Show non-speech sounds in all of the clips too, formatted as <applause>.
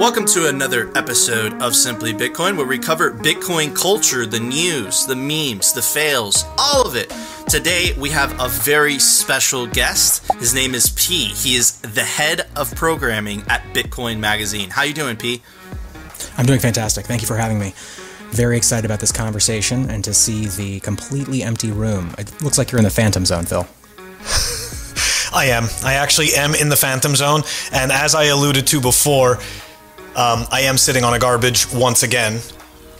Welcome to another episode of Simply Bitcoin, where we cover Bitcoin culture, the news, the memes, the fails, all of it. Today we have a very special guest. His name is P. He is the head of programming at Bitcoin Magazine. How are you doing, P? I'm doing fantastic. Thank you for having me. Very excited about this conversation and to see the completely empty room. It looks like you're in the Phantom Zone, Phil. <laughs> I am. I actually am in the Phantom Zone, and as I alluded to before, um, I am sitting on a garbage once again.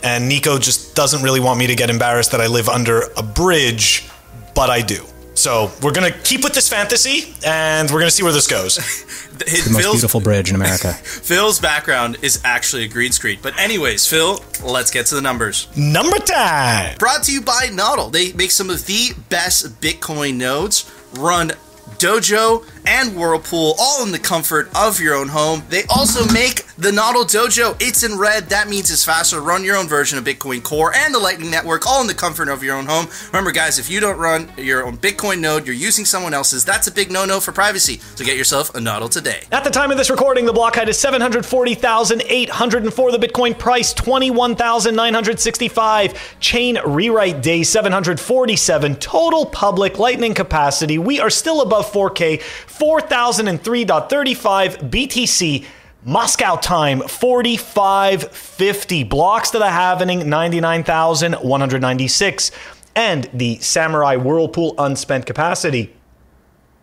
And Nico just doesn't really want me to get embarrassed that I live under a bridge, but I do. So we're gonna keep with this fantasy, and we're gonna see where this goes. <laughs> the most Phil's, beautiful bridge in America. <laughs> Phil's background is actually a green screen. But anyways, Phil, let's get to the numbers. Number time. Brought to you by Nodl. They make some of the best Bitcoin nodes. Run Dojo, and Whirlpool, all in the comfort of your own home. They also make the Nodl Dojo. It's in red. That means it's faster. Run your own version of Bitcoin Core and the Lightning Network, all in the comfort of your own home. Remember, guys, if you don't run your own Bitcoin node, you're using someone else's. That's a big no-no for privacy. So get yourself a Nodl today. At the time of this recording, the block height is 740,804. The Bitcoin price 21,965. Chain rewrite day 747. Total public Lightning capacity. We are still above 4K. 4003.35 BTC. Moscow time 4550 blocks to the halvening 99,196 and the Samurai Whirlpool unspent capacity.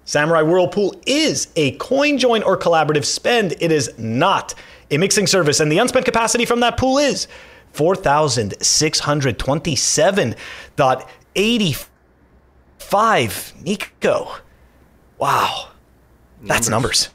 Samurai Whirlpool is a coin join or collaborative spend. It is not a mixing service. And the unspent capacity from that pool is 4627.85 Nico wow that's numbers.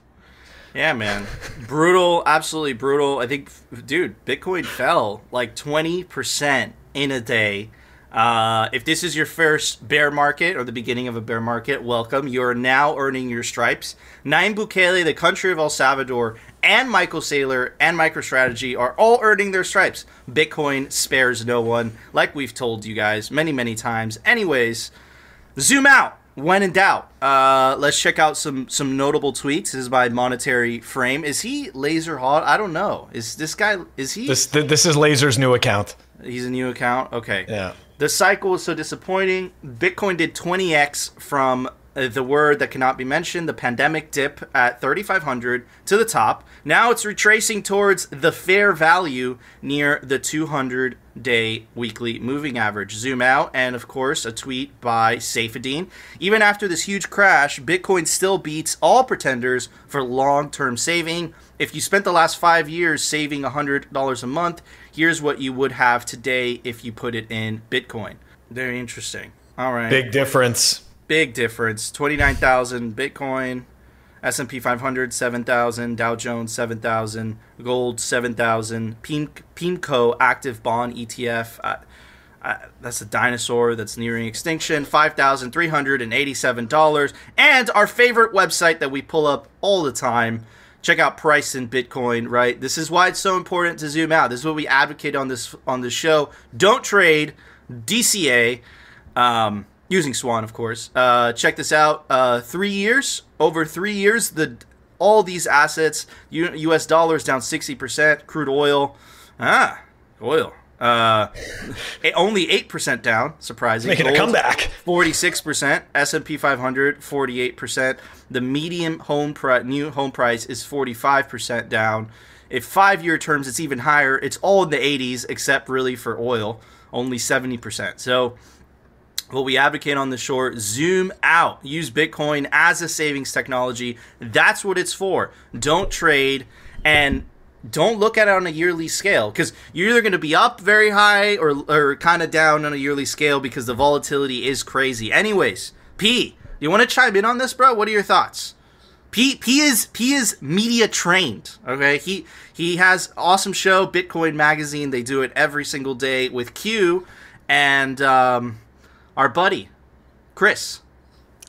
Yeah, man. brutal, absolutely brutal. I think, dude, Bitcoin fell like 20% in a day. Uh, if this is your first bear market or the beginning of a bear market, welcome. You are now earning your stripes. Nayib Bukele, the country of El Salvador, and Michael Saylor and MicroStrategy are all earning their stripes. Bitcoin spares no one, like we've told you guys many, many times. Anyways, zoom out when in doubt, uh, let's check out some some notable tweets. This is by Monetary Frame. Is he LaserHodl? I don't know. Is this guy? Is he? This this is Laser's new account. He's a new account. Okay. Yeah. The cycle was so disappointing. Bitcoin did 20x from uh, the word that cannot be mentioned, the pandemic dip at 3,500 to the top. Now it's retracing towards the fair value near the 200 day weekly moving average. Zoom out, and of course, a tweet by Saifedean. Even after this huge crash, Bitcoin still beats all pretenders for long term saving. If you spent the last five years saving $100 a month, here's what you would have today if you put it in Bitcoin. Very interesting. All right. Big difference. Big difference. 29,000 Bitcoin, S&P 500 7,000, Dow Jones 7,000, gold 7,000, PIMCO active bond ETF uh, uh, that's a dinosaur that's nearing extinction, $5,387. And our favorite website that we pull up all the time. Check out price in Bitcoin, right? This is why it's so important to zoom out. This is what we advocate on this on this show. Don't trade DCA. Um, using Swan, of course. Uh, check this out. Uh, three years, over three years, the all these assets, U- U.S. dollars down sixty percent, crude oil, ah, oil. Uh, only eight percent down. Surprising. Making Gold, a comeback. Forty-six percent. S and P 500, 48 percent. The median home pri- new home price is forty-five percent down. If five-year terms, it's even higher. It's all in the 80s, except really for oil, only 70%. So what we advocate on the short zoom out. Use bitcoin as a savings technology. That's what it's for. Don't trade and don't look at it on a yearly scale because you're either going to be up very high or, or kind of down on a yearly scale because the volatility is crazy. Anyways p you want to chime in on this bro? What are your thoughts? P, P is P is media trained. Okay, he he has awesome show Bitcoin Magazine. They do it every single day with Q, and um, our buddy, Chris.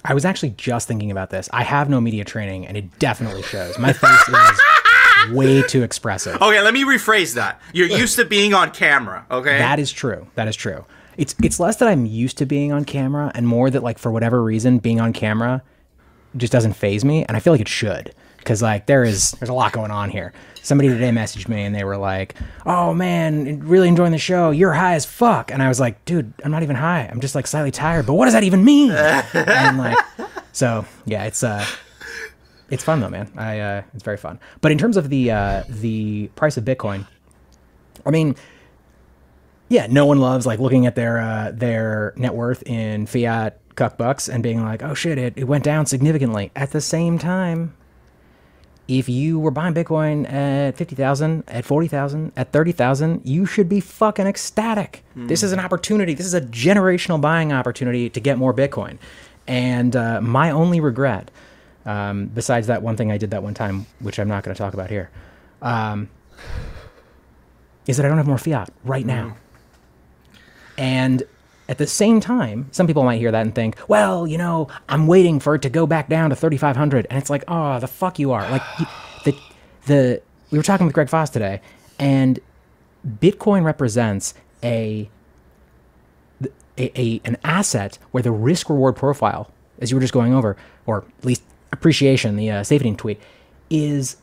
I was actually just thinking about this. I have no media training, and it definitely shows. My face is way too expressive. Okay, let me rephrase that. You're used to being on camera, okay? That is true. That is true. It's it's less that I'm used to being on camera, and more that like for whatever reason, being on camera just doesn't phase me, and I feel like it should. Because like there is there's a lot going on here. Somebody today messaged me and they were like, "Oh man, really enjoying the show. You're high as fuck." And I was like, "Dude, I'm not even high. I'm just like slightly tired. But what does that even mean?" <laughs> and like, so yeah, it's uh, it's fun though, man. I uh, it's very fun. But in terms of the uh, the price of Bitcoin, I mean, yeah, no one loves like looking at their uh, their net worth in fiat cuck bucks and being like, oh shit, it, it went down significantly. At the same time, if you were buying Bitcoin at 50,000, at 40,000, at 30,000, you should be fucking ecstatic. This is an opportunity. This is a generational buying opportunity to get more Bitcoin. And uh, my only regret, um, besides that one thing I did that one time, which I'm not going to talk about here, um, is that I don't have more fiat right now. And at the same time, some people might hear that and think, well, you know, I'm waiting for it to go back down to 3,500. And it's like, oh, the fuck you are. Like, the, the, we were talking with Greg Foss today, and Bitcoin represents a, a, a an asset where the risk reward profile, as you were just going over, or at least appreciation, the uh, safety tweet, is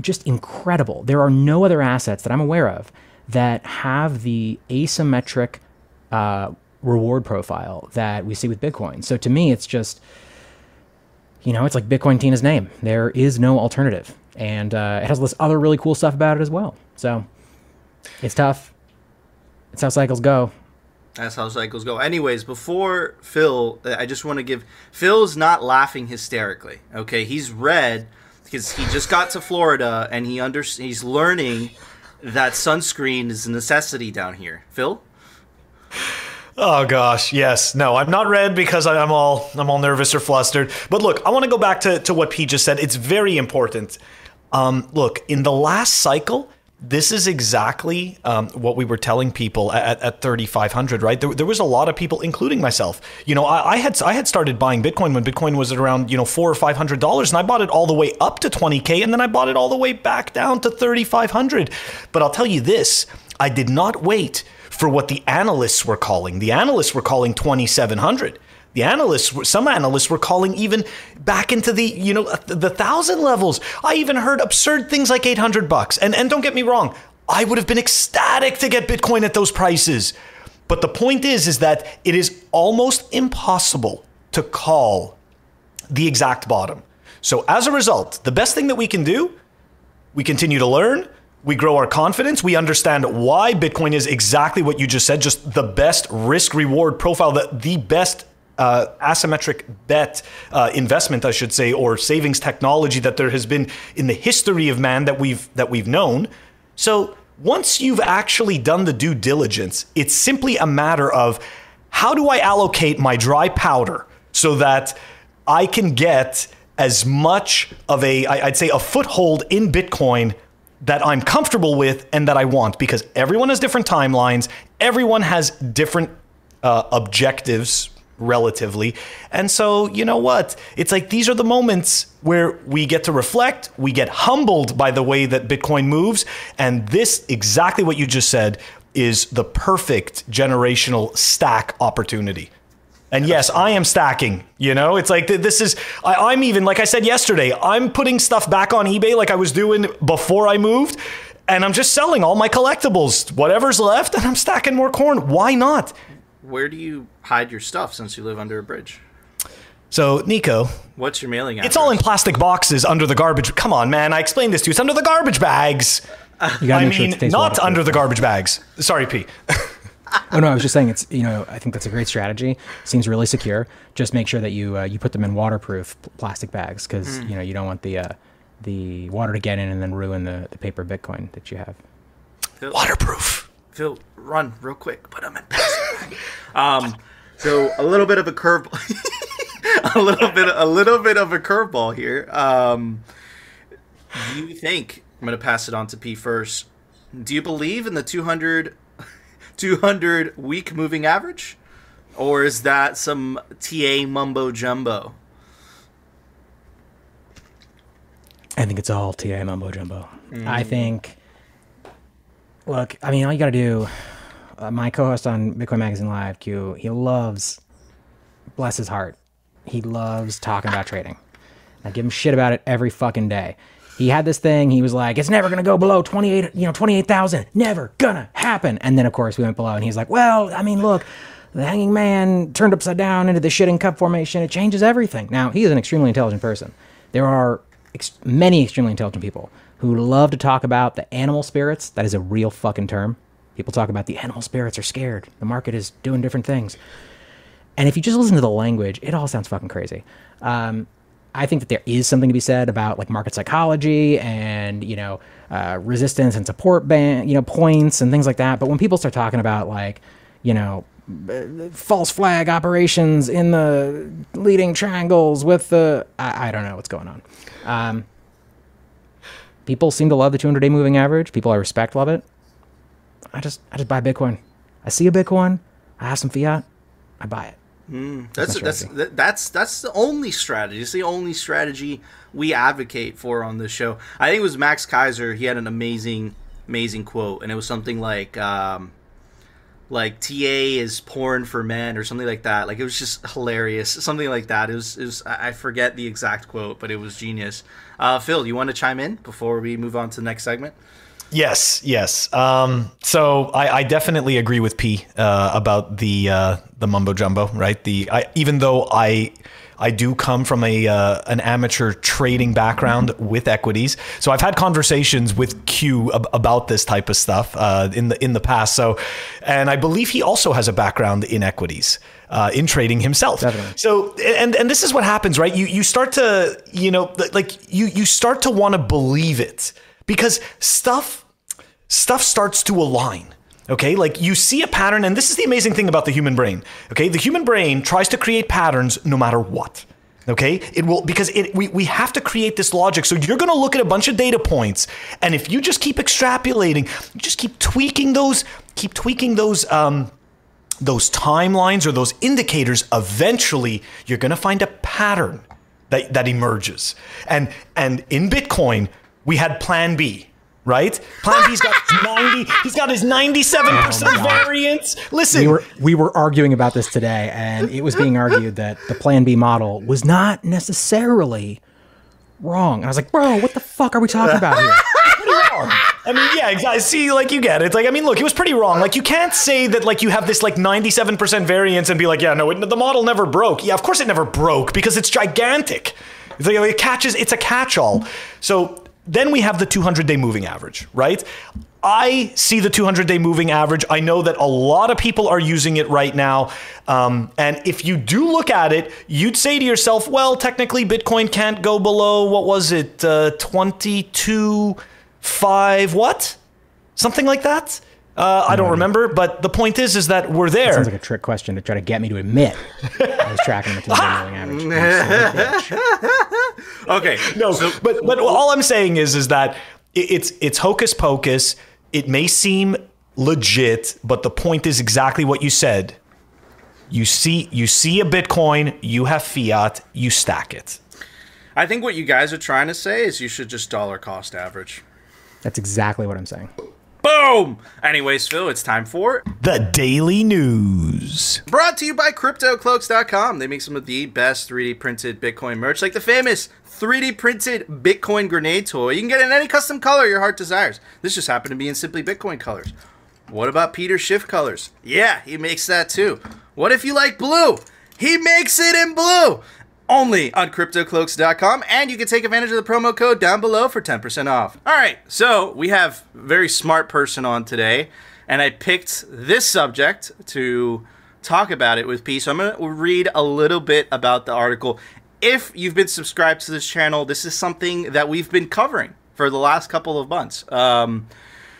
just incredible. There are no other assets that I'm aware of that have the asymmetric uh, reward profile that we see with Bitcoin. So to me, it's just, you know, it's like Bitcoin Tina's name. There is no alternative. And uh, it has this other really cool stuff about it as well. So it's tough. It's how cycles go. That's how cycles go. Anyways, before Phil, I just want to give Phil's not laughing hysterically. Okay, he's red because he just got to Florida and he under he's learning that sunscreen is a necessity down here. Phil, Oh gosh, yes. No, I'm not red because I- I'm all I'm all nervous or flustered. But look, I want to go back to, to what P just said. It's very important. Um, look, in the last cycle, this is exactly um, what we were telling people at, at 3,500. Right? There, there was a lot of people, including myself. You know, I, I had I had started buying Bitcoin when Bitcoin was at around you know four or five hundred dollars, and I bought it all the way up to 20k, and then I bought it all the way back down to 3,500. But I'll tell you this: I did not wait for what the analysts were calling. The analysts were calling 2700. The analysts, some analysts were calling even back into the, you know, uh, the thousand levels. I even heard absurd things like 800 bucks. And and don't get me wrong, I would have been ecstatic to get Bitcoin at those prices. But the point is, is that it is almost impossible to call the exact bottom. So as a result, the best thing that we can do we continue to learn we grow our confidence. We understand why bitcoin is exactly what you just said just the best risk reward profile the, the best uh, asymmetric bet uh, investment i should say or savings technology that there has been in the history of man that we've that we've known. So once you've actually done the due diligence it's simply a matter of how do i allocate my dry powder so that i can get as much of a, I'd say a foothold in bitcoin that I'm comfortable with and that I want because everyone has different timelines, everyone has different uh, objectives relatively. And so, you know what? It's like these are the moments where we get to reflect, we get humbled by the way that Bitcoin moves, and this exactly what you just said is the perfect generational stack opportunity. And yes, I am stacking. You know, it's like th- this is. I, I'm even like I said yesterday. I'm putting stuff back on eBay like I was doing before I moved, and I'm just selling all my collectibles, whatever's left, and I'm stacking more corn. Why not? where do you hide your stuff since you live under a bridge? So, Nico, What's your mailing address? it's all in plastic boxes under the garbage. Come on, man! I explained this to you. It's under the garbage bags. You I make sure mean, not waterproof. under the garbage bags. Sorry, P. <laughs> Oh no, I was just saying it's you know I think that's a great strategy. Seems really secure. Just make sure that you uh, you put them in waterproof plastic bags because you know you don't want the uh, the water to get in and then ruin the, the paper Bitcoin that you have. Waterproof. Phil, run real quick. Put them in um, so a little bit of a curve, <laughs> a little bit, a little bit of a curveball here. Um, do you think I'm going to pass it on to P first? Do you believe in the 200, 200 week moving average, or is that some TA mumbo jumbo? I think it's all TA mumbo jumbo. I think. Look, I mean, all you got to do. Uh, my co-host on Bitcoin Magazine Live, Q, he loves, bless his heart, he loves talking about trading. I give him shit about it every fucking day. He had this thing. He was like, "It's never gonna go below twenty eight, you know, twenty eight thousand. Never gonna happen." And then, of course, we went below, and he's like, "Well, I mean, look, the hanging man turned upside down into the shitting cup formation. It changes everything." Now, he is an extremely intelligent person. There are ex- many extremely intelligent people who love to talk about the animal spirits. That is a real fucking term. People talk about the animal spirits are scared. The market is doing different things. And if you just listen to the language, it all sounds fucking crazy. Um, I think that there is something to be said about like market psychology and you know uh, resistance and support band, you know points and things like that. But when people start talking about like you know uh, false flag operations in the leading triangles with the I, I don't know what's going on. Um, people seem to love the 200 day moving average. People I respect love it. I just I just buy Bitcoin. I see a Bitcoin. I have some fiat. I buy it. That's my that's strategy. that's that's the only strategy. It's the only strategy we advocate for on this show. I think it was Max Keiser. He had an amazing amazing quote, and it was something like um, like TA is porn for men or something like that. Like it was just hilarious, something like that. It was it was I I forget the exact quote, but it was genius. Uh, Phil, you want to chime in before we move on to the next segment? Yes, yes. Um, so I, I definitely agree with P uh, about the uh, the mumbo jumbo, right? The I, even though I I do come from a uh, an amateur trading background with equities, so I've had conversations with Q ab- about this type of stuff uh, in the in the past. So, and I believe he also has a background in equities. Uh, in trading himself, Definitely. so and and this is what happens, right? You you start to you know like you you start to want to believe it because stuff stuff starts to align. Okay, like you see a pattern, and this is the amazing thing about the human brain. Okay, the human brain tries to create patterns no matter what. Okay, it will because it we, we have to create this logic. So you're gonna look at a bunch of data points, and if you just keep extrapolating, you just keep tweaking those, keep tweaking those um, those timelines or those indicators, eventually you're to find a pattern that, that emerges. And and in Bitcoin, we had Plan B, right? Plan B's got <laughs> 90. He's got his 97% variance. Listen, we were we were arguing about this today, and it was being argued that the Plan B model was not necessarily wrong. And I was like, bro, what the fuck are we talking about here? <laughs> I mean, yeah, exactly. See, like you get it. Like, I mean, look, it was pretty wrong. Like, you can't say that like you have this like 97% variance and be like, yeah, no, it, the model never broke. Yeah, of course it never broke because it's gigantic. It's like it catches. It's a catch-all. So then we have the 200-day moving average, right? I see the 200-day moving average. I know that a lot of people are using it right now. Um, and if you do look at it, you'd say to yourself, well, technically, Bitcoin can't go below what was it, uh, 22 five what something like that uh, i don't remember but the point is is that we're there Sounds like a trick question to try to get me to admit I was tracking the 200 <laughs> moving average. You silly bitch. <laughs> Okay, no but but all i'm saying is is that it- it's it's hocus pocus it may seem legit but the point is exactly what you said you see you see a bitcoin you have fiat you stack it I think what you guys are trying to say is you should just dollar cost average. That's exactly what I'm saying. Boom! Anyways, Phil, it's time for the daily news Brought to you by CryptoCloaks.com. They make some of the best 3D printed Bitcoin merch, like the famous 3D printed Bitcoin grenade toy. You can get it in any custom color your heart desires. This just happened to be in Simply Bitcoin colors. What about Peter Schiff colors? Yeah, he makes that too. What if you like blue? He makes it in blue! Only on CryptoCloaks.com, and you can take advantage of the promo code down below for 10% off. All right, so we have a very smart person on today, and I picked this subject to talk about it with P. So I'm going to read a little bit about the article. If you've been subscribed to this channel, this is something that we've been covering for the last couple of months. Um,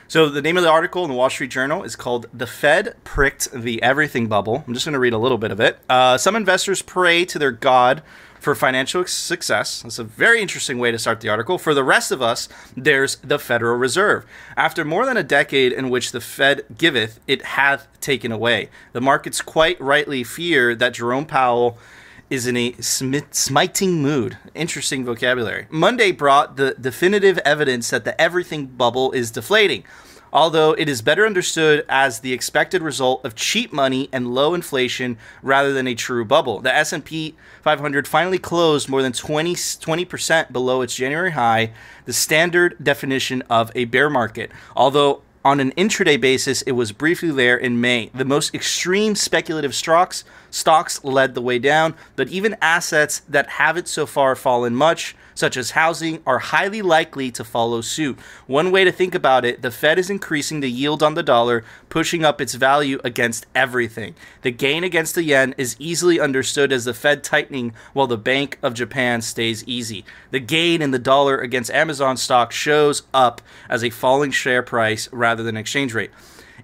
so the name of the article in the Wall Street Journal is called "The Fed Pricked the Everything Bubble." I'm just going to read a little bit of it. Uh, some investors pray to their god for financial success. That's a very interesting way to start the article. For the rest of us, there's the Federal Reserve. After more than a decade in which the Fed giveth, it hath taken away. The markets quite rightly fear that Jerome Powell is in a smi- smiting mood. Interesting vocabulary. Monday brought the definitive evidence that the everything bubble is deflating. although it is better understood as the expected result of cheap money and low inflation rather than a true bubble. The S&P 500 finally closed more than 20 percent below its January high, the standard definition of a bear market. Although on an intraday basis, it was briefly there in May. The most extreme speculative stocks stocks led the way down, but even assets that haven't so far fallen much such as housing, are highly likely to follow suit. One way to think about it the Fed is increasing the yield on the dollar, pushing up its value against everything. The gain against the yen is easily understood as the Fed tightening while the Bank of Japan stays easy. The gain in the dollar against Amazon stock shows up as a falling share price rather than exchange rate.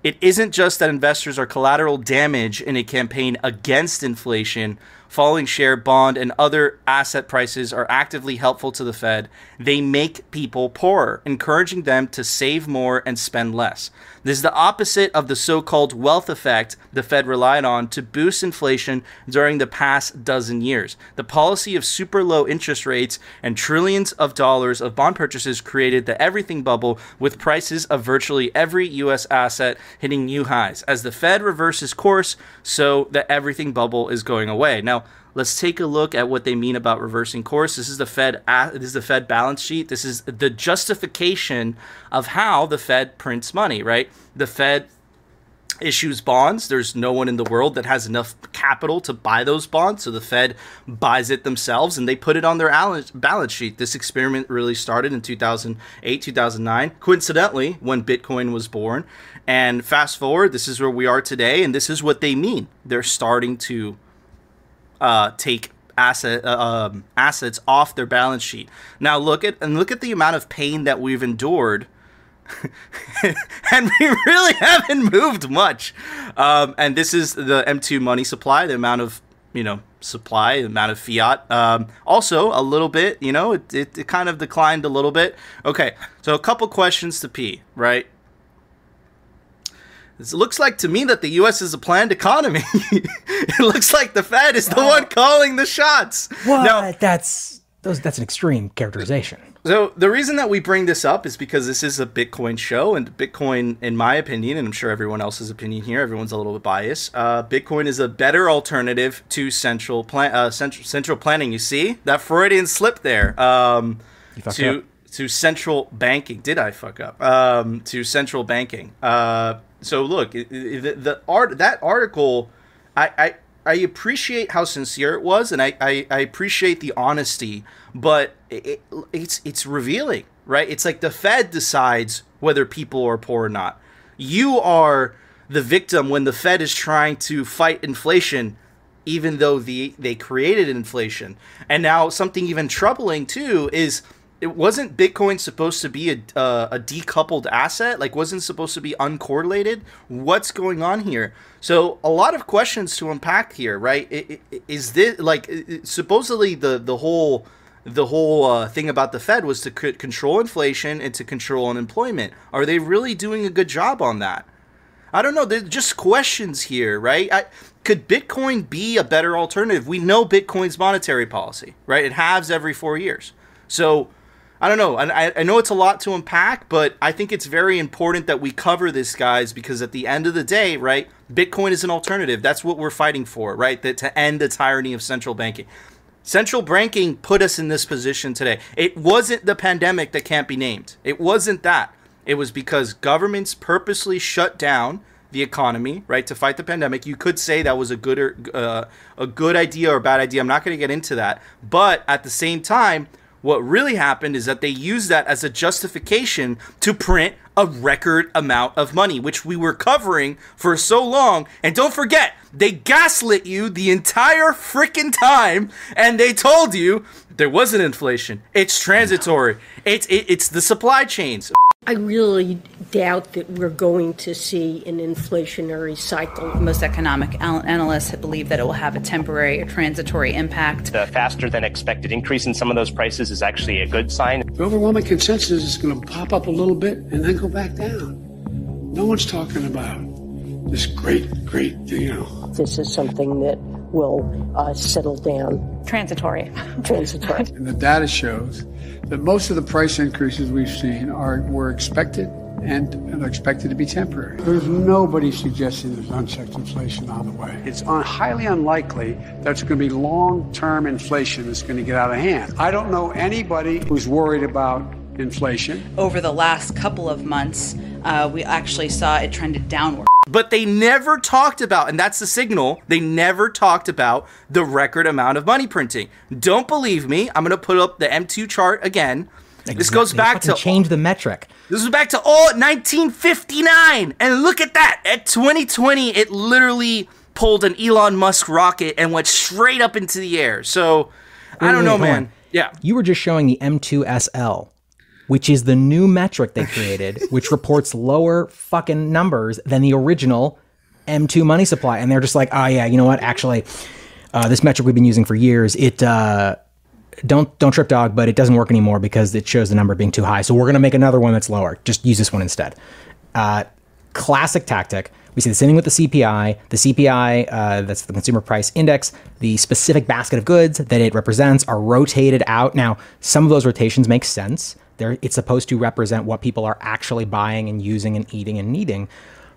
It isn't just that investors are collateral damage in a campaign against inflation falling share, bond, and other asset prices are actively helpful to the Fed, they make people poorer, encouraging them to save more and spend less. This is the opposite of the so called wealth effect the Fed relied on to boost inflation during the past dozen years. The policy of super low interest rates and trillions of dollars of bond purchases created the everything bubble with prices of virtually every U.S. asset hitting new highs. As the Fed reverses course, so the everything bubble is going away. Now, let's take a look at what they mean about reversing course. This is the Fed. This is the Fed balance sheet. This is the justification of how the Fed prints money. Right? The Fed issues bonds. There's no one in the world that has enough capital to buy those bonds, so the Fed buys it themselves and they put it on their balance sheet. This experiment really started in 2008, 2009, coincidentally, when Bitcoin was born. And fast forward, this is where we are today, and this is what they mean. They're starting to uh, take asset uh, um, assets off their balance sheet. Now look at and look at the amount of pain that we've endured. <laughs> and we really haven't moved much. Um, and this is the M2 money supply, the amount of, you know, supply, the amount of fiat. Um, also, a little bit, you know, it, it, it kind of declined a little bit. Okay, so a couple questions to P, right? It looks like to me that the U.S. is a planned economy. <laughs> it looks like the Fed is the one calling the shots. What? Now, that's those, that's an extreme characterization. So the reason that we bring this up is because this is a Bitcoin show, and Bitcoin, in my opinion, and I'm sure everyone else's opinion here, everyone's a little bit biased. Uh, Bitcoin is a better alternative to central plan, uh, central, central planning. You see that Freudian slip there. Um, to up. to central banking. Did I fuck up? Um, to central banking. Uh, so look, the, the art that article, I, I I appreciate how sincere it was, and I, I, I appreciate the honesty, but it, it's it's revealing, right? It's like the Fed decides whether people are poor or not. You are the victim when the Fed is trying to fight inflation, even though the they created inflation. And now something even troubling too is it wasn't Bitcoin supposed to be a uh, a decoupled asset? Like, wasn't supposed to be uncorrelated? What's going on here? So, a lot of questions to unpack here, right? Is this like supposedly the the whole the whole uh, thing about the Fed was to c- control inflation and to control unemployment? Are they really doing a good job on that? I don't know. There's just questions here, right? I, could Bitcoin be a better alternative? We know Bitcoin's monetary policy, right? It halves every four years. So I don't know. I, I know it's a lot to unpack, but I think it's very important that we cover this, guys, because at the end of the day, right, Bitcoin is an alternative. That's what we're fighting for, right? That to end the tyranny of central banking. Central banking put us in this position today. It wasn't the pandemic that can't be named. It wasn't that. It was because governments purposely shut down the economy, right, to fight the pandemic. You could say that was a good or uh, a good idea or a bad idea. I'm not going to get into that, but at the same time, what really happened is that they used that as a justification to print a record amount of money, which we were covering for so long. And don't forget, they gaslit you the entire freaking time, and they told you there wasn't inflation. It's transitory. It's it, it's the supply chains. I really doubt that we're going to see an inflationary cycle. Most economic analysts believe that it will have a temporary or transitory impact. The faster than expected increase in some of those prices is actually a good sign. The overwhelming consensus is going to pop up a little bit and then go back down. No one's talking about this great, great, you know. This is something that will uh, settle down. Transitory. Transitory. <laughs> And the data shows that most of the price increases we've seen are were expected and they're expected to be temporary. There's nobody suggesting there's unchecked inflation on the way. It's un- highly unlikely that it's going to be long-term inflation that's going to get out of hand. I don't know anybody who's worried about inflation. Over the last couple of months, uh, we actually saw it trended downward. But they never talked about, and that's the signal, they never talked about the record amount of money printing. Don't believe me? I'm going to put up the M2 chart again. This goes back to change the metric. This is back to all 1959, and look at that. At 2020, it literally pulled an Elon Musk rocket and went straight up into the air. So I don't wait, know, man. on. Yeah. You were just showing the M2SL, which is the new metric they created, <laughs> which reports lower fucking numbers than the original M2 money supply. And they're just like, oh yeah, you know what? Actually, uh, this metric we've been using for years, it uh, don't don't trip dog, but it doesn't work anymore because it shows the number being too high. So we're gonna make another one that's lower. Just use this one instead. Uh, classic tactic. We see the same thing with the CPI. The CPI, uh, that's the consumer price index, the specific basket of goods that it represents are rotated out. Now, some of those rotations make sense. They're, it's supposed to represent what people are actually buying and using and eating and needing.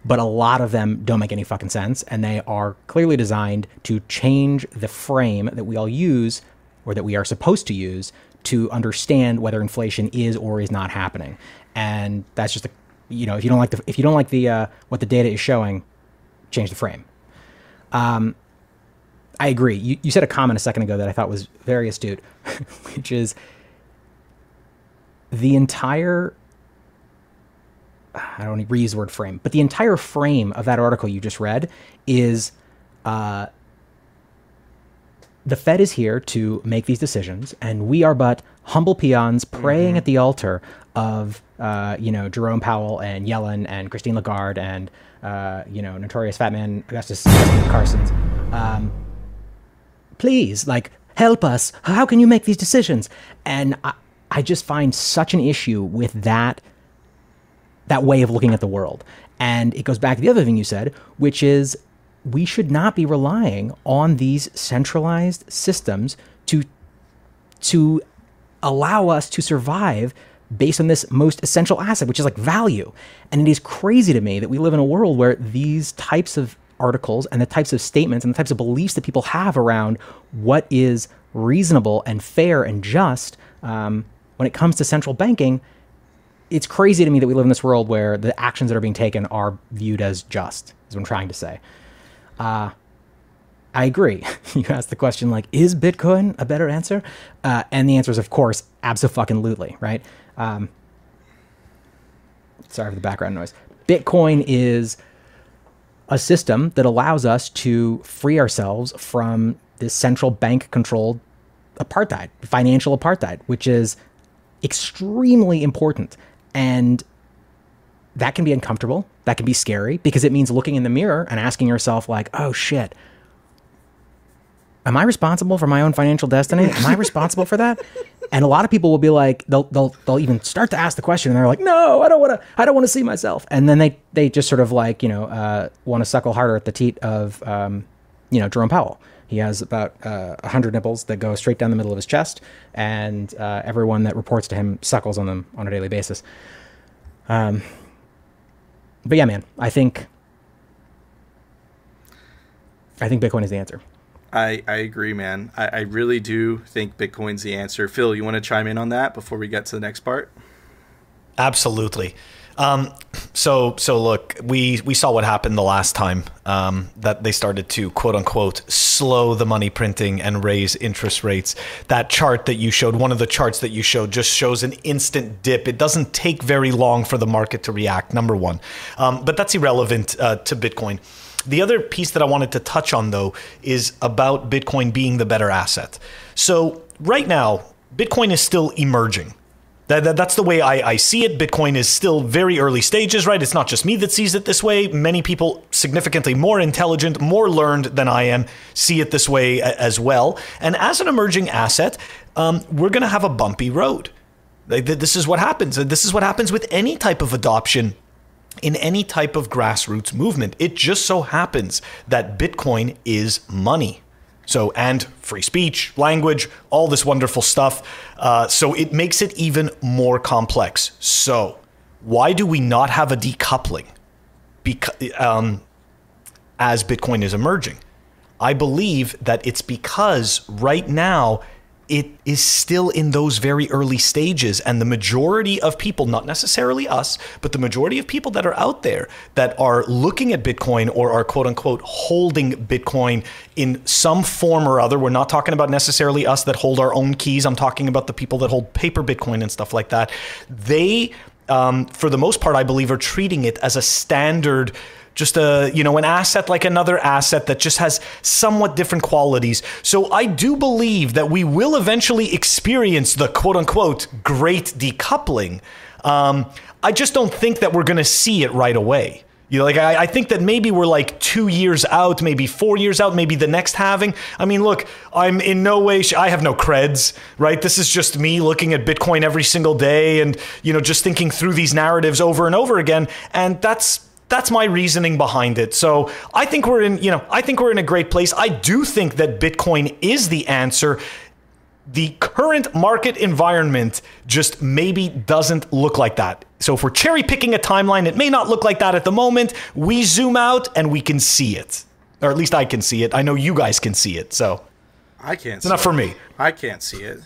But a lot of them don't make any fucking sense. And they are clearly designed to change the frame that we all use or that we are supposed to use to understand whether inflation is or is not happening. And that's just a you know if you don't like the if you don't like the uh, what the data is showing, change the frame. Um, I agree. You, you said a comment a second ago that I thought was very astute, <laughs> which is the entire I don't reuse the word frame, but the entire frame of that article you just read is uh, the Fed is here to make these decisions, and we are but humble peons praying at the altar of, uh, you know, Jerome Powell and Yellen and Christine Lagarde and, uh, you know, notorious fat man Agustín Carstens. Um, please, like, help us. How can you make these decisions? And I, I just find such an issue with that that way of looking at the world. And it goes back to the other thing you said, which is we should not be relying on these centralized systems to to allow us to survive based on this most essential asset, which is like value. And it is crazy to me that we live in a world where these types of articles and the types of statements and the types of beliefs that people have around what is reasonable and fair and just um, when it comes to central banking it's crazy to me that we live in this world where the actions that are being taken are viewed as just, is what I'm trying to say. Uh, I agree. <laughs> you asked the question, like, is Bitcoin a better answer? Uh, and the answer is, of course, absolutely, right? Um, sorry for the background noise. Bitcoin is a system that allows us to free ourselves from this central bank controlled apartheid, financial apartheid, which is extremely important. And that can be uncomfortable. That can be scary because it means looking in the mirror and asking yourself, like, oh shit, am I responsible for my own financial destiny? <laughs> Am I responsible for that? And a lot of people will be like, they'll they'll they'll even start to ask the question, and they're like, no, I don't want to, I don't want to see myself. And then they they just sort of like, you know, uh, want to suckle harder at the teat of, um, you know, Jerome Powell. He has about uh, 100 nipples that go straight down the middle of his chest, and uh, everyone that reports to him suckles on them on a daily basis. Um, but yeah, man, I think I think Bitcoin is the answer. I, I agree, man. I, I really do think Bitcoin's the answer. Phil, you want to chime in on that before we get to the next part? Absolutely. Um, so so look, we we saw what happened the last time um, that they started to quote unquote slow the money printing and raise interest rates. That chart that you showed, one of the charts that you showed, just shows an instant dip. It doesn't take very long for the market to react. Number one, um, but that's irrelevant uh, to Bitcoin. The other piece that I wanted to touch on though is about Bitcoin being the better asset. So right now, Bitcoin is still emerging. That, that, that's the way I, I see it. Bitcoin is still very early stages, right? It's not just me that sees it this way. Many people, significantly more intelligent, more learned than I am, see it this way as well. And as an emerging asset, um, we're going to have a bumpy road. This is what happens. This is what happens with any type of adoption in any type of grassroots movement. It just so happens that Bitcoin is money. So, and free speech, language, all this wonderful stuff. Uh, so, it makes it even more complex. So, why do we not have a decoupling? Because um, as Bitcoin is emerging, I believe that it's because right now it is still in those very early stages. And the majority of people, not necessarily us, but the majority of people that are out there that are looking at Bitcoin or are quote unquote holding Bitcoin in some form or other, we're not talking about necessarily us that hold our own keys. I'm talking about the people that hold paper Bitcoin and stuff like that. They, um, for the most part, I believe, are treating it as a standard just a you know an asset like another asset that just has somewhat different qualities so i do believe that we will eventually experience the quote unquote great decoupling um, i just don't think that we're going to see it right away you know, like I, I, think that maybe we're like two years out, maybe four years out, maybe the next halving. I mean, look, I'm in no way. Sh- I have no creds, right? This is just me looking at Bitcoin every single day, and you know, just thinking through these narratives over and over again. And that's that's my reasoning behind it. So I think we're in, you know, I think we're in a great place. I do think that Bitcoin is the answer. The current market environment just maybe doesn't look like that. So if we're cherry picking a timeline, it may not look like that at the moment. We zoom out and we can see it. Or at least I can see it. I know you guys can see it. So I can't. It's enough for me. I can't see it.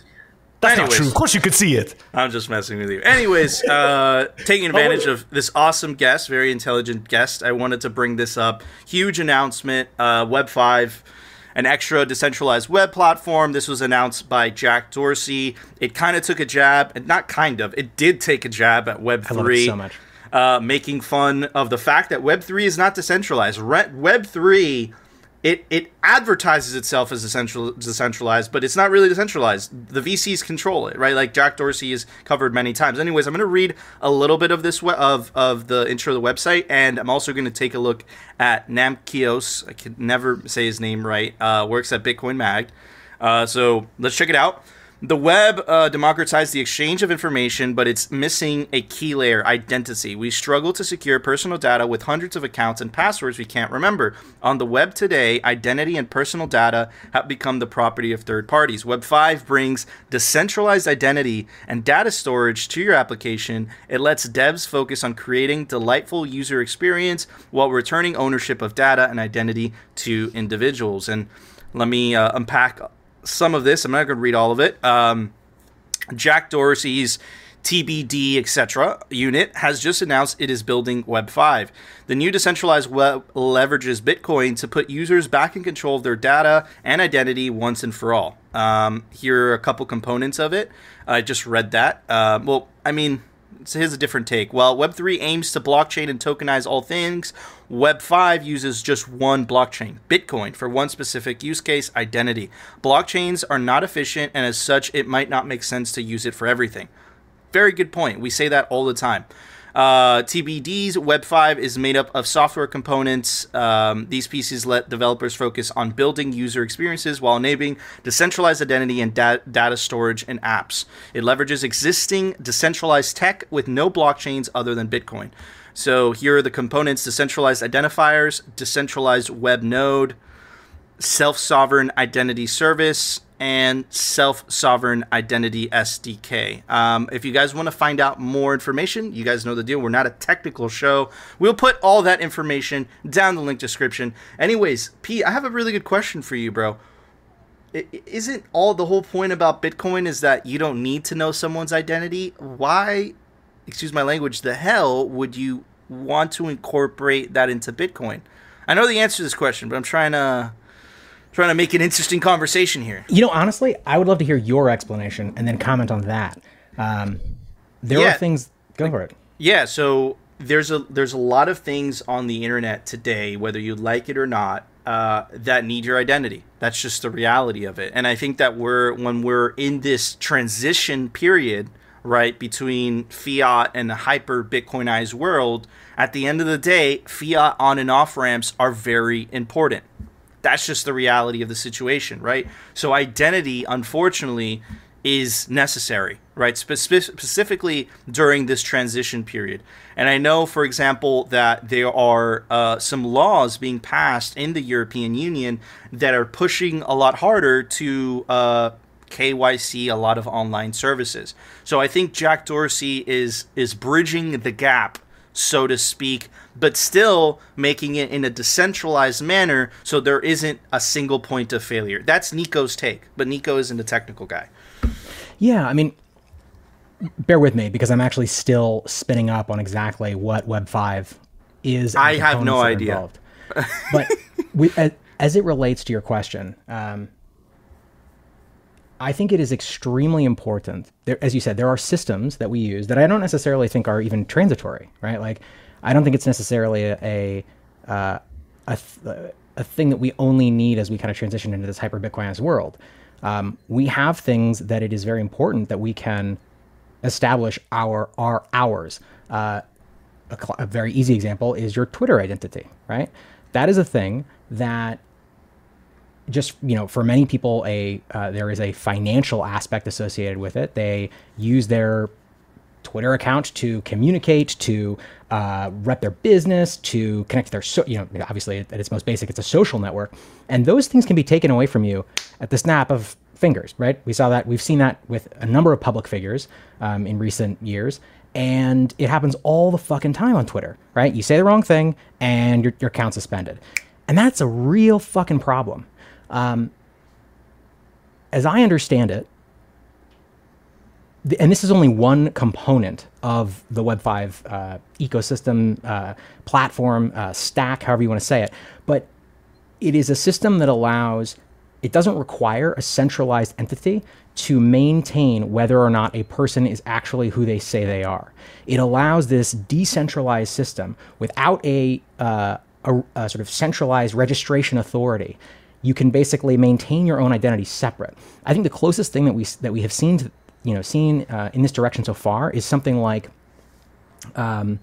That's Anyways, not true. Of course, you could see it. I'm just messing with you. Anyways, uh, <laughs> taking advantage of this awesome guest, very intelligent guest, I wanted to bring this up. Huge announcement. Uh, Web five, an extra decentralized web platform. This was announced by Jack Dorsey. It kind of took a jab, and not kind of. It did take a jab at Web three. so much. Uh, making fun of the fact that Web three is not decentralized. Web three it it advertises itself as decentral, decentralized, but it's not really decentralized. The VCs control it, right? Like Jack Dorsey has covered many times. Anyways, I'm going to read a little bit of this we- of of the intro of the website, and I'm also going to take a look at Namcios. I can never say his name right. Uh, works at Bitcoin Mag. Uh, so let's check it out. The web uh, democratized the exchange of information, but it's missing a key layer identity. We struggle to secure personal data with hundreds of accounts and passwords we can't remember. On the web today, identity and personal data have become the property of third parties. Web 5 brings decentralized identity and data storage to your application. It lets devs focus on creating delightful user experience while returning ownership of data and identity to individuals. And let me uh, unpack some of this. I'm not going to read all of it. Um, Jack Dorsey's TBD, etc. unit has just announced it is building Web 5. The new decentralized web leverages Bitcoin to put users back in control of their data and identity once and for all. Um, here are a couple components of it. I just read that. Uh, well, I mean, so here's a different take. While Web3 aims to blockchain and tokenize all things, Web5 uses just one blockchain, Bitcoin, for one specific use case, identity. Blockchains are not efficient, and as such, it might not make sense to use it for everything. Very good point. We say that all the time. Uh, TBD's Web 5 is made up of software components. Um, these pieces let developers focus on building user experiences while enabling decentralized identity and da- data storage and apps. It leverages existing decentralized tech with no blockchains other than Bitcoin. So here are the components decentralized identifiers, decentralized web node, self sovereign identity service, and Self Sovereign Identity SDK. Um, if you guys want to find out more information, you guys know the deal. We're not a technical show. We'll put all that information down the link description. Anyways, P, I have a really good question for you, bro. Isn't all the whole point about Bitcoin is that you don't need to know someone's identity? Why, excuse my language, the hell would you want to incorporate that into Bitcoin? I know the answer to this question, but I'm trying to trying to make an interesting conversation here. You know, honestly, I would love to hear your explanation and then comment on that. Um, there yeah. are things. Go for it. Yeah. So there's a there's a lot of things on the internet today, whether you like it or not, uh, that need your identity. That's just the reality of it. And I think that we're when we're in this transition period, right, between fiat and the hyper Bitcoinized world. At the end of the day, fiat on and off ramps are very important that's just the reality of the situation, right? So identity, unfortunately, is necessary, right? Spe- specifically during this transition period. And I know, for example, that there are uh, some laws being passed in the European Union that are pushing a lot harder to uh, KYC a lot of online services. So I think Jack Dorsey is is bridging the gap, so to speak, but still making it in a decentralized manner so there isn't a single point of failure. That's Nico's take, but Nico isn't a technical guy. Yeah, I mean, bear with me because I'm actually still spinning up on exactly what Web five is. I have no components that are idea. but we, <laughs> as, as it relates to your question, um, I think it is extremely important. There, as you said, there are systems that we use that I don't necessarily think are even transitory, right? Like, I don't think it's necessarily a a, uh, a, th- a thing that we only need as we kind of transition into this hyper world. Um, we have things that it is very important that we can establish our our ours. Uh, a, cl- a very easy example is your Twitter identity, right? That is a thing that just you know for many people a uh, there is a financial aspect associated with it. They use their twitter account to communicate to uh, rep their business to connect to their so you know obviously at its most basic it's a social network. And those things can be taken away from you at the snap of fingers right? We saw that we've seen that with a number of public figures um, in recent years. And it happens all the fucking time on twitter right? You say the wrong thing and your, your account's suspended. And that's a real fucking problem um, as I understand it, and this is only one component of the Web5 uh, ecosystem, uh, platform, uh, stack, however you want to say it, but it is a system that allows, it doesn't require a centralized entity to maintain whether or not a person is actually who they say they are. It allows this decentralized system without a, uh, a, a sort of centralized registration authority you can basically maintain your own identity separate. I think the closest thing that we that we have seen, to, you know, seen uh, in this direction so far is something like um,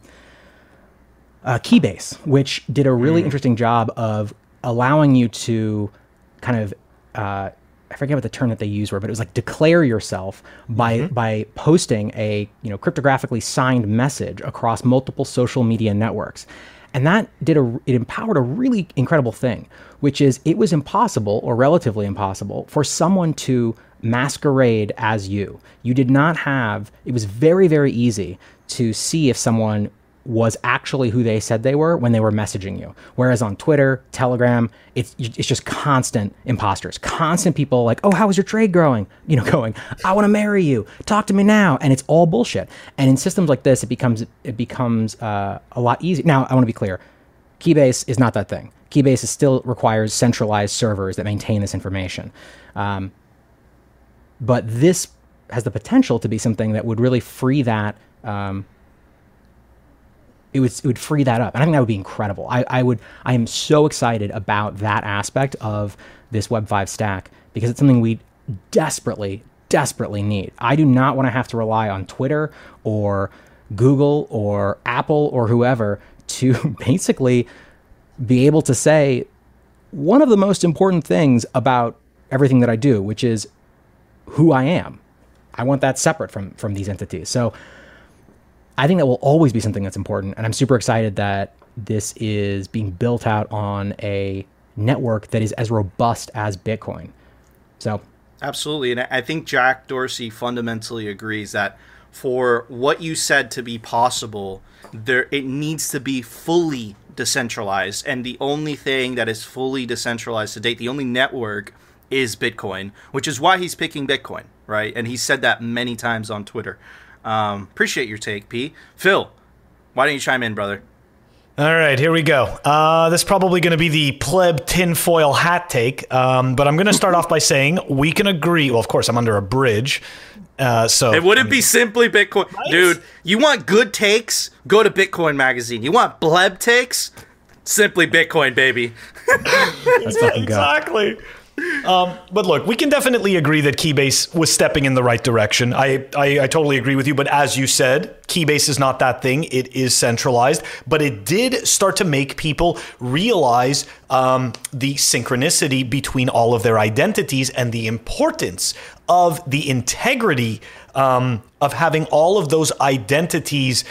uh, Keybase, which did a really interesting job of allowing you to kind of uh, I forget what the term that they used were, but it was like declare yourself by by posting a you know cryptographically signed message across multiple social media networks. And that did a it empowered a really incredible thing, which is it was impossible or relatively impossible for someone to masquerade as you. You did not have it was very very easy to see if someone was actually who they said they were when they were messaging you. Whereas on Twitter, Telegram, it's it's just constant imposters, constant people like, "Oh, how is your trade growing?" <laughs> You know, going, "I want to marry you. Talk to me now," and it's all bullshit. And in systems like this, it becomes it becomes uh, a lot easier. Now, I want to be clear: Keybase is not that thing. Keybase still requires centralized servers that maintain this information. Um, but this has the potential to be something that would really free that. Um, it would it would free that up, and I think that would be incredible. I, I would I am so excited about that aspect of this Web five stack because it's something we desperately desperately need. I do not want to have to rely on Twitter or Google or Apple or whoever to <laughs> basically be able to say one of the most important things about everything that I do, which is who I am. I want that separate from from these entities. So I think that will always be something that's important, and I'm super excited that this is being built out on a network that is as robust as Bitcoin. So Absolutely, and I- think Jack Dorsey fundamentally agrees that for what you said to be possible, there it needs to be fully decentralized, and the only thing that is fully decentralized to date, the only network, is Bitcoin, which is why he's picking Bitcoin, right? And he said that many times on Twitter. Um, appreciate your take, P. Phil, why don't you chime in, brother? All right, here we go. Uh, this is probably going to be the pleb tinfoil hat take, um, but I'm going to start off by saying we can agree. Well, of course, I'm under a bridge, uh, so It wouldn't be simply Bitcoin. Dude, you want good takes? Go to Bitcoin Magazine. You want bleb takes? Simply Bitcoin, baby. let's fucking go. exactly. Um, but look, we can definitely agree that Keybase was stepping in the right direction. I, I, I totally agree with you. But as you said, Keybase is not that thing. It is centralized. But it did start to make people realize um, the synchronicity between all of their identities and the importance of the integrity um, of having all of those identities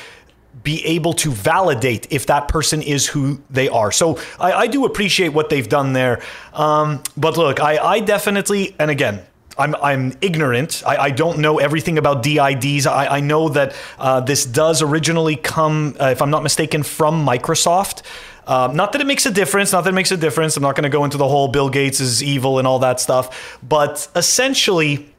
be able to validate if that person is who they are. So I, I do appreciate what they've done there. Um, but look, I, I definitely, and again, I'm, I'm ignorant. I, I don't know everything about DIDs. I, I know that uh, this does originally come, uh, if I'm not mistaken, from Microsoft. Um, not that it makes a difference. Not that it makes a difference. I'm not going to go into the whole Bill Gates is evil and all that stuff. But essentially,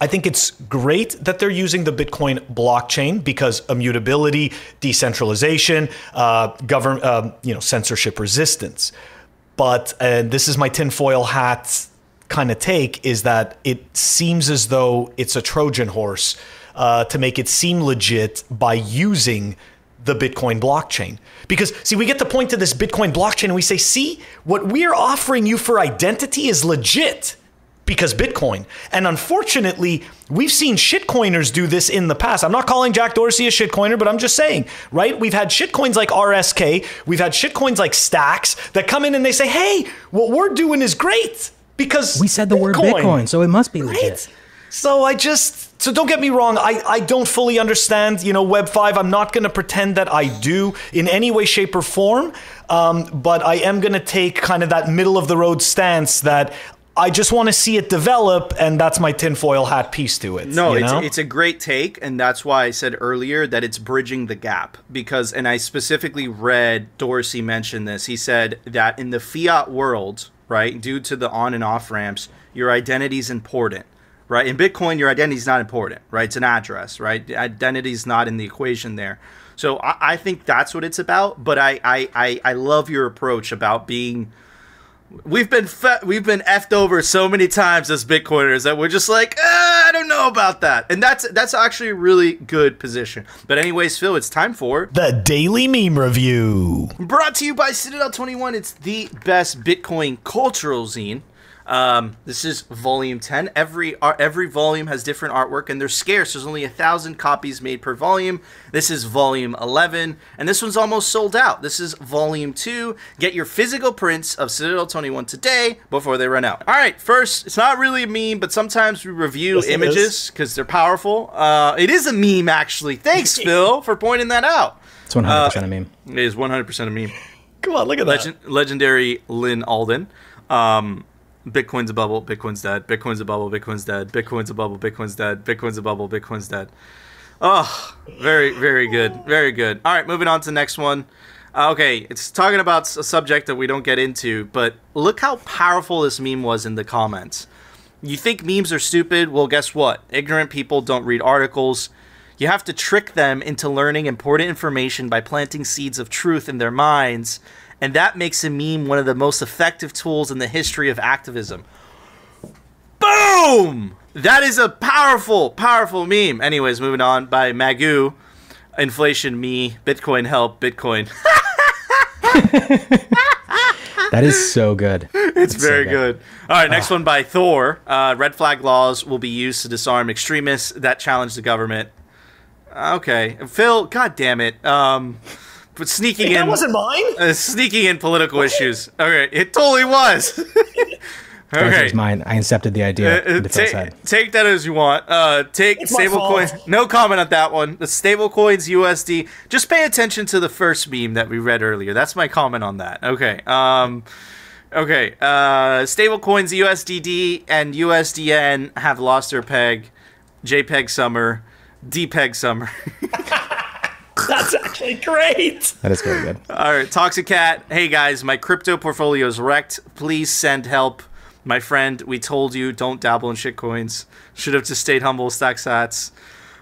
I think it's great that they're using the Bitcoin blockchain because immutability, decentralization, uh, government, uh, you know, censorship resistance. But and this is my tinfoil hat kind of take is that it seems as though it's a Trojan horse uh, to make it seem legit by using the Bitcoin blockchain. Because, see, we get the point to this Bitcoin blockchain and we say, see, what we're offering you for identity is legit because Bitcoin. And unfortunately, we've seen shitcoiners do this in the past. I'm not calling Jack Dorsey a shitcoiner, but I'm just saying, right? We've had shitcoins like RSK, we've had shitcoins like Stacks that come in and they say, hey, what we're doing is great because We said the word Bitcoin, so it must be legit. Right? So I just so don't get me wrong, I, I don't fully understand, you know, Web five. I'm not gonna pretend that I do in any way, shape, or form. Um, but I am gonna take kind of that middle of the road stance that I just want to see it develop, and that's my tinfoil hat piece to it. No, you it's, know? it's a great take, and that's why I said earlier that it's bridging the gap. Because, and I specifically read Dorsey mention this. He said that in the fiat world, right, due to the on and off ramps, your identity is important, right? In Bitcoin, your identity is not important, right? It's an address, right? Identity is not in the equation there. So I, I think that's what it's about. But I, I, I, I love your approach about being we've been fe- we've been effed over so many times as Bitcoiners that we're just like, eh, I don't know about that, and that's that's actually a really good position. But anyways, Phil, it's time for the Daily Meme Review. brought to you by Citadel Twenty One. It's the best Bitcoin cultural zine. Um, this is volume 10. Every ar- every volume has different artwork and they're scarce. There's only a thousand copies made per volume. This is volume 11, and this one's almost sold out. This is volume 2. Get your physical prints of Citadel 21 today before they run out. All right, first, it's not really a meme, but sometimes we review Yes, images because they're powerful. Uh, it is a meme, actually. Thanks, <laughs> Phil, for pointing that out. It's 100% a meme. It is 100% a meme. Come on, look at that. Legendary Lyn Alden. Um, Bitcoin's a bubble. Bitcoin's dead. Bitcoin's a bubble. Bitcoin's dead. Bitcoin's a bubble. Bitcoin's dead. Bitcoin's a bubble. Bitcoin's dead. Oh, very, very good. Very good. All right, moving on to the next one. Uh, okay, it's talking about a subject that we don't get into, but look how powerful this meme was in the comments. You think memes are stupid? Well, guess what? Ignorant people don't read articles. You have to trick them into learning important information by planting seeds of truth in their minds, and that makes a meme one of the most effective tools in the history of activism. Boom! That is a powerful, powerful meme. Anyways, moving on by Magoo. Inflation me, Bitcoin help, Bitcoin. <laughs> That is so good. It's very good. All right, next one by Thor. Uh, red flag laws will be used to disarm extremists that challenge the government. Okay, Phil. God damn it. Um, but sneaking that in wasn't mine. uh, sneaking in political issues. Okay, it totally was. <laughs> That okay. was mine. I incepted the idea. Uh, uh, into ta- take that as you want. Uh, take my stable coins. No comment on that one. The stable coins USD. Just pay attention to the first meme that we read earlier. That's my comment on that. Okay. Um, okay. Uh, stable coins USDD and USDN have lost their peg. JPEG summer. DPEG summer. <laughs> <laughs> That's actually great. That is very good. All right, Toxic Cat. Hey guys, my crypto portfolio is wrecked. Please send help. My friend, we told you don't dabble in shitcoins. Should have just stayed humble, stack sats.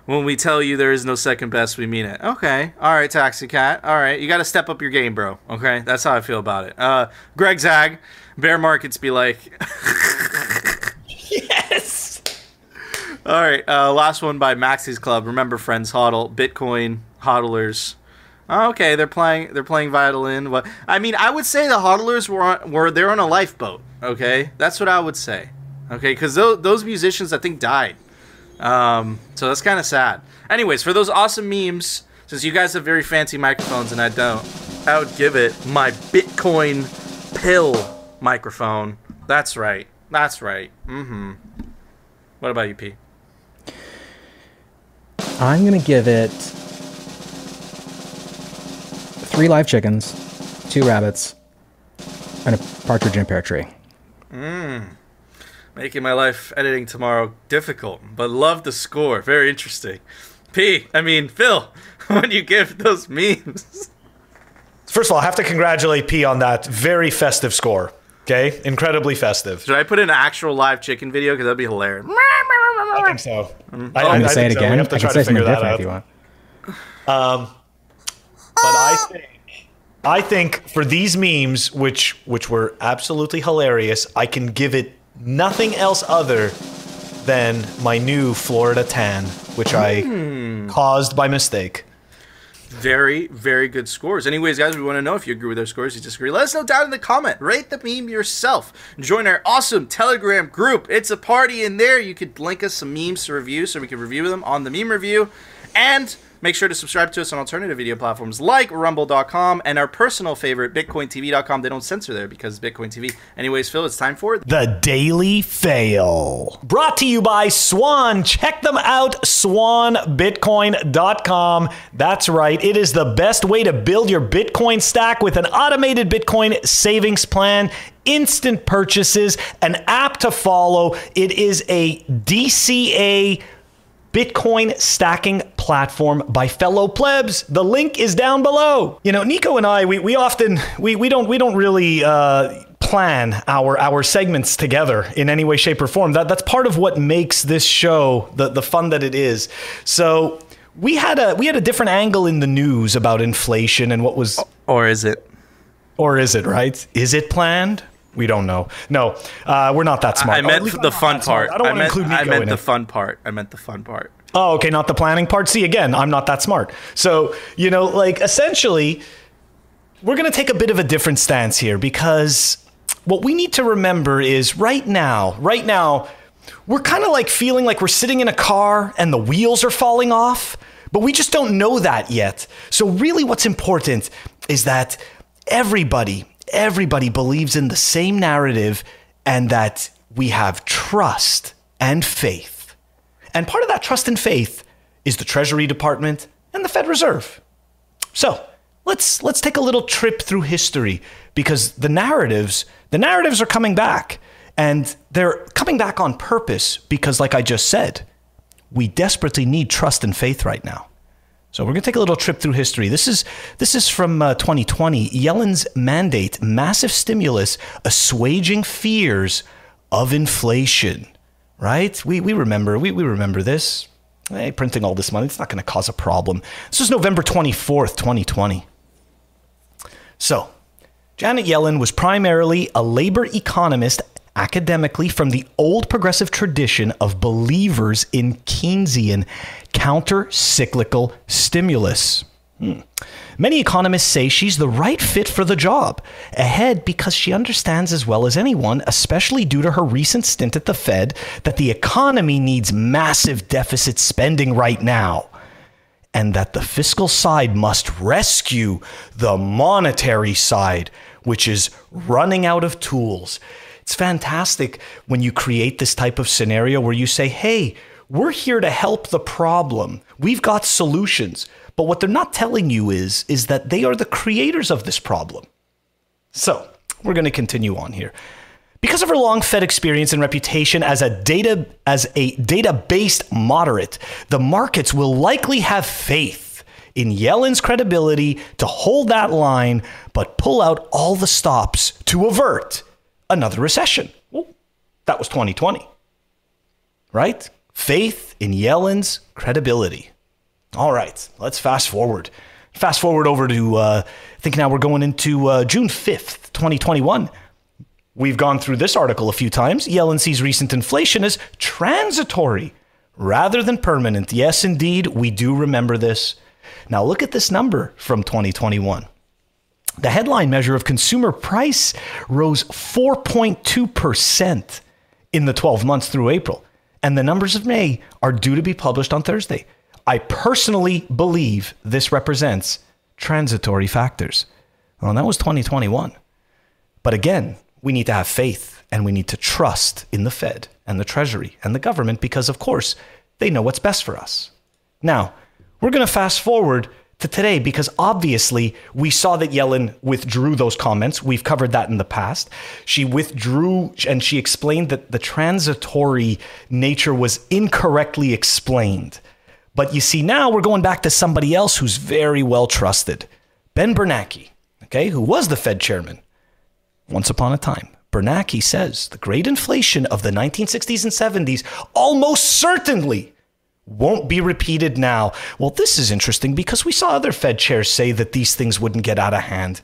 When we tell you there is no second best, we mean it. Okay. All right, Toxic Cat. All right, you got to step up your game, bro. Okay, that's how I feel about it. Uh, Greg Zag, bear markets be like. <laughs> Yes. All right, uh, last one by Maxi's Club. Remember, friends, hodl, Bitcoin, hodlers. Oh, okay, they're playing. They're playing violin. What? I mean, I would say the hodlers were on, were they're on a lifeboat. Okay, that's what I would say. Okay, because those those musicians I think died. Um, so that's kind of sad. Anyways, for those awesome memes, since you guys have very fancy microphones and I don't, I would give it my Bitcoin pill microphone. That's right. That's right. Mm-hmm. What about you, P? I'm gonna give it three live chickens, two rabbits, and a partridge in a pear tree. My Making my life editing tomorrow difficult, but love the score. Very interesting. P, I mean, Phil, <laughs> when you give those memes. First of all, I have to congratulate P on that very festive score. Okay, incredibly festive. Should I put an actual live chicken video? Because that'd be hilarious. I think so. Mm. I, I'm gonna say it think so. We again. have to I try can to say something figure that different out. if you want. Um, But I think, I think for these memes, which which were absolutely hilarious, I can give it nothing else other than my new Florida tan, which I Hmm. caused by mistake. Very, very good scores. Anyways, guys, we want to know if you agree with our scores, you disagree. Let us know down in the comment. Rate the meme yourself. Join our awesome Telegram group. It's a party in there. You could link us some memes to review so we can review them on the meme review. And make sure to subscribe to us on alternative video platforms like rumble.com and our personal favorite, bitcointv.com. They don't censor there because Bitcoin TV. Anyways, Phil, it's time for The Daily Fail. Brought to you by Swan. Check them out, swanbitcoin.com. That's right, it is the best way to build your Bitcoin stack with an automated Bitcoin savings plan. Instant purchases, an app to follow. It is a DCA Bitcoin stacking platform by fellow plebs. The link is down below. You know, Nico and I, we, we often we, we don't we don't really uh, plan our our segments together in any way, shape, or form. That that's part of what makes this show the the fun that it is. So we had a we had a different angle in the news about inflation and what was Or is it? or is it right? Is it planned? We don't know. No, uh, we're not that smart. I meant least the fun that smart. part. I don't want to meant, include Nico I meant in the it. fun part. I meant the fun part. Oh, okay, not the planning part. See, again, I'm not that smart. So, you know, like essentially, we're going to take a bit of a different stance here because what we need to remember is right now, right now, we're kind of like feeling like we're sitting in a car and the wheels are falling off, but we just don't know that yet. So, really, what's important is that everybody, everybody believes in the same narrative and that we have trust and faith. And part of that trust and faith is the Treasury Department and the Fed Reserve. So let's let's take a little trip through history because the narratives the narratives are coming back and they're coming back on purpose because like I just said, we desperately need trust and faith right now. So we're going to take a little trip through history. This is this is from uh, 2020. Yellen's mandate massive stimulus assuaging fears of inflation. Right? We we remember we we remember this. Hey, printing all this money, it's not going to cause a problem. This is November 24th, 2020. So, Janet Yellen was primarily a labor economist academically from the old progressive tradition of believers in Keynesian counter cyclical stimulus. Hmm. Many economists say she's the right fit for the job, ahead because she understands as well as anyone, especially due to her recent stint at the Fed, that the economy needs massive deficit spending right now and that the fiscal side must rescue the monetary side, which is running out of tools. It's fantastic when you create this type of scenario where you say, hey, we're here to help the problem. We've got solutions. But what they're not telling you is, is that they are the creators of this problem. So we're going to continue on here. Because of her long Fed experience and reputation as a data as a data-based moderate, the markets will likely have faith in Yellen's credibility to hold that line, but pull out all the stops to avert another recession. Well, that was 2020. Right? Faith in Yellen's credibility. All right, let's fast forward. Fast forward over to, uh, I think now we're going into uh, June 5th, 2021. We've gone through this article a few times. Yellen sees recent inflation as transitory rather than permanent. Yes, indeed, we do remember this. Now look at this number from 2021. The headline measure of consumer price rose 4.2% in the 12 months through April, and the numbers of May are due to be published on Thursday. I personally believe this represents transitory factors. Well, that was 2021. But again, we need to have faith and we need to trust in the Fed and the Treasury and the government because, of course, they know what's best for us. Now, we're going to fast forward to today because obviously we saw that Yellen withdrew those comments. We've covered that in the past. She withdrew and she explained that the transitory nature was incorrectly explained. But you see, now we're going back to somebody else who's very well trusted Ben Bernanke, okay, who was the Fed chairman once upon a time. Bernanke says the great inflation of the 1960s and 70s almost certainly won't be repeated now. Well, this is interesting because we saw other Fed chairs say that these things wouldn't get out of hand.